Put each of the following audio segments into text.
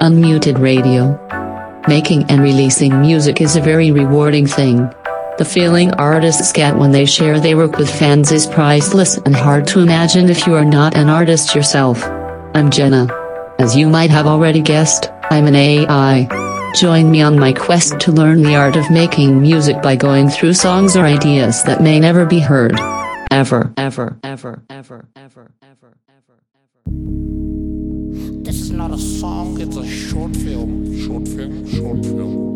Unmuted Radio. Making and releasing music is a very rewarding thing. The feeling artists get when they share their work with fans is priceless and hard to imagine if you are not an artist yourself. I'm Jenna. As you might have already guessed, I'm an AI. Join me on my quest to learn the art of making music by going through songs or ideas that may never be heard. Ever, ever, ever, ever, ever, ever, ever, ever. This is not a song, it's a short film. Short film, short film.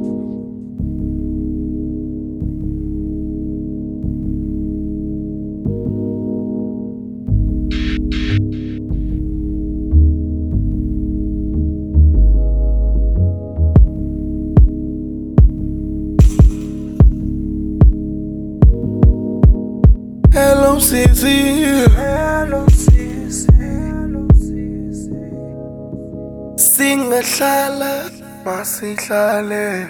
Hello, Sissy. singehlala masihlale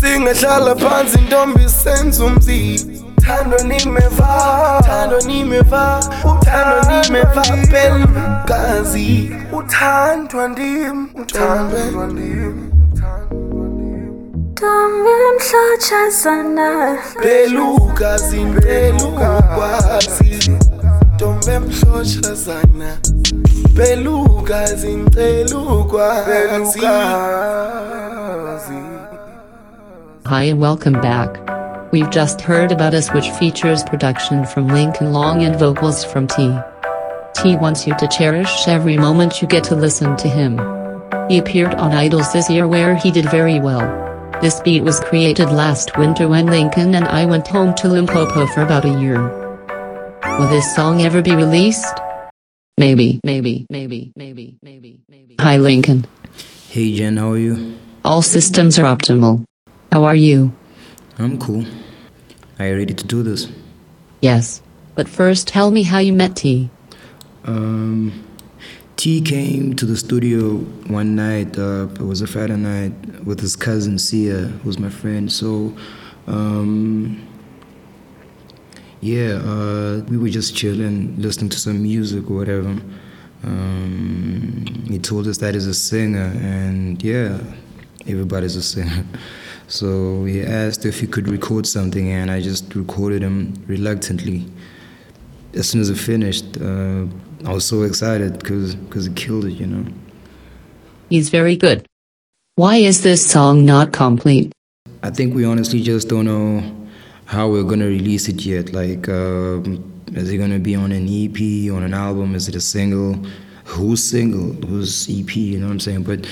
singehlala phansi intombi senza umzimba Tando ni me va, tando ni me va, tando ni me va pel kazi. Uthandwa ndim, uthandwa ndim. Tombe mhlotshazana Beluka zimbelukwazi Tombe mhlotshazana Pelukazi, pelukwazi. Pelukazi. Hi and welcome back. We've just heard about us, which features production from Lincoln Long and vocals from T. T wants you to cherish every moment you get to listen to him. He appeared on Idols this year where he did very well. This beat was created last winter when Lincoln and I went home to Limpopo for about a year. Will this song ever be released? Maybe, maybe, maybe, maybe, maybe, maybe. Hi Lincoln. Hey Jen, how are you? All systems are optimal. How are you? I'm cool. Are you ready to do this? Yes. But first tell me how you met T. Um, T came to the studio one night. Uh, it was a Friday night with his cousin Sia, who's my friend. So, um, yeah, uh, we were just chilling, listening to some music or whatever. Um, he told us that he's a singer, and yeah, everybody's a singer. So he asked if he could record something, and I just recorded him reluctantly. As soon as it finished, uh, I was so excited because he killed it, you know. He's very good. Why is this song not complete? I think we honestly just don't know how we're gonna release it yet. Like, um, is it gonna be on an EP, on an album? Is it a single? Who's single? Who's EP? You know what I'm saying? But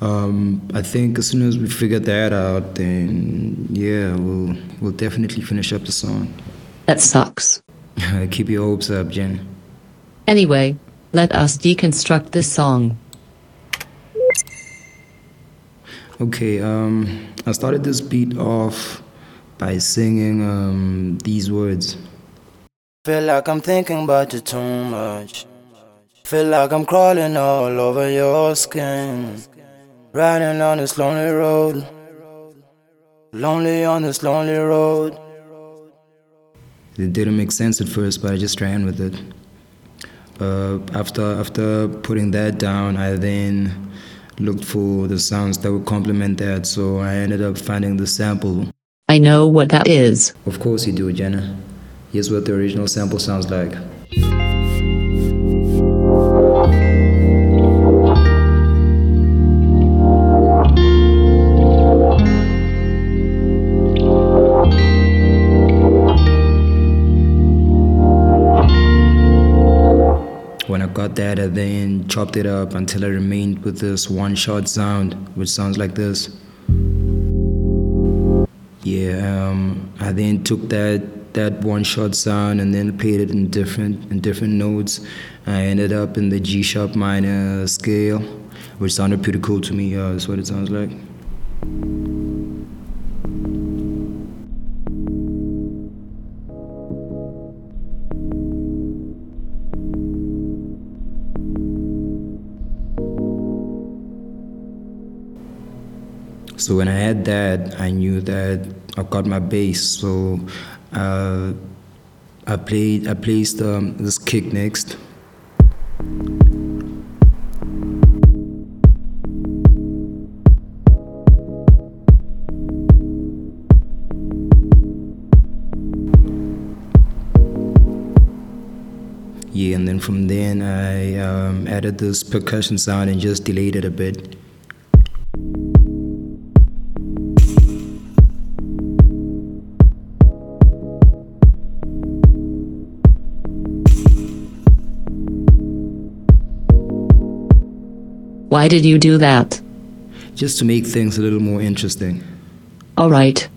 um, I think as soon as we figure that out, then yeah, we'll we'll definitely finish up the song. That sucks. Keep your hopes up, Jen. Anyway, let us deconstruct this song. Okay, um, I started this beat off by singing um, these words. Feel like I'm thinking about you too much. Feel like I'm crawling all over your skin. Riding on this lonely road. Lonely on this lonely road. It didn't make sense at first, but I just ran with it. Uh, after after putting that down, I then looked for the sounds that would complement that. So I ended up finding the sample. I know what that is. Of course you do, Jenna. Here's what the original sample sounds like. When I got that, I then chopped it up until I remained with this one shot sound, which sounds like this. Yeah, um, I then took that that one shot sound and then played it in different in different notes. I ended up in the G sharp minor scale, which sounded pretty cool to me. Uh, that's what it sounds like. So when I had that, I knew that I got my bass. So uh, I played, I placed um, this kick next. Yeah, and then from then I um, added this percussion sound and just delayed it a bit. Why did you do that? Just to make things a little more interesting. Alright.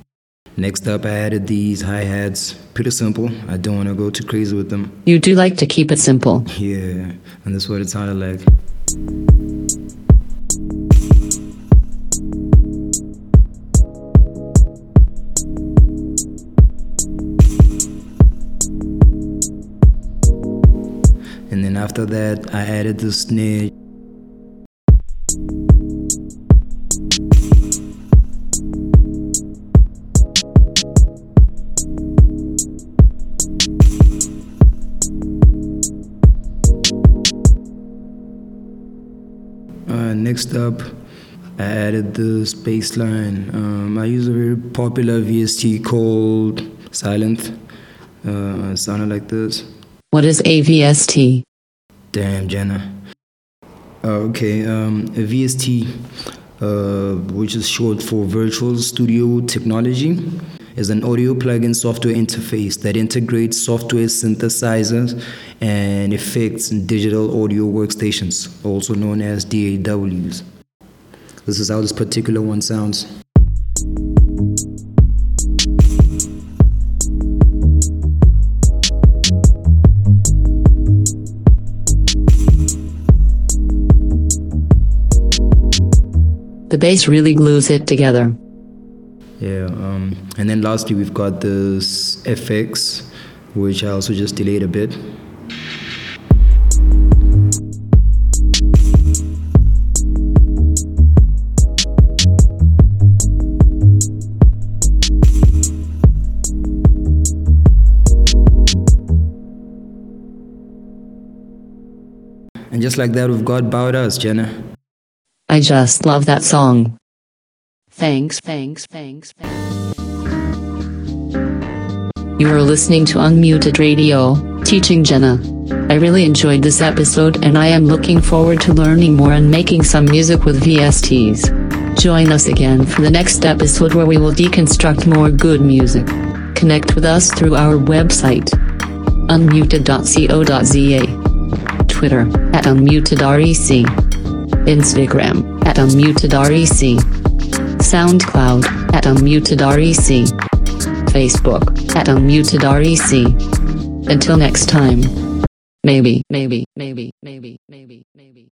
Next up, I added these hi hats. Pretty simple. I don't want to go too crazy with them. You do like to keep it simple. Yeah, and that's what it sounded like. And then after that, I added the snare. Next up, I added the bass line. Um, I use a very popular VST called Sylenth. Uh, it sounded like this. What is a VST? Damn, Jenna. Uh, okay, um, a VST, uh, which is short for Virtual Studio Technology, is an audio plugin software interface that integrates software synthesizers and effects in digital audio workstations, also known as DAWs. This is how this particular one sounds. The bass really glues it together. Yeah, um, and then lastly we've got this FX, which I also just delayed a bit. And just like that, we've got About Us, Jenna. I just love that song. Thanks, thanks, thanks, thanks. You are listening to Unmuted Radio, teaching Jenna. I really enjoyed this episode and I am looking forward to learning more and making some music with VSTs. Join us again for the next episode where we will deconstruct more good music. Connect with us through our website, unmuted.co.za, Twitter, at unmutedrec, Instagram, at unmutedrec, SoundCloud, at unmutedrec, Facebook, at unmutedrec. Until next time. Maybe, maybe, maybe, maybe, maybe, maybe.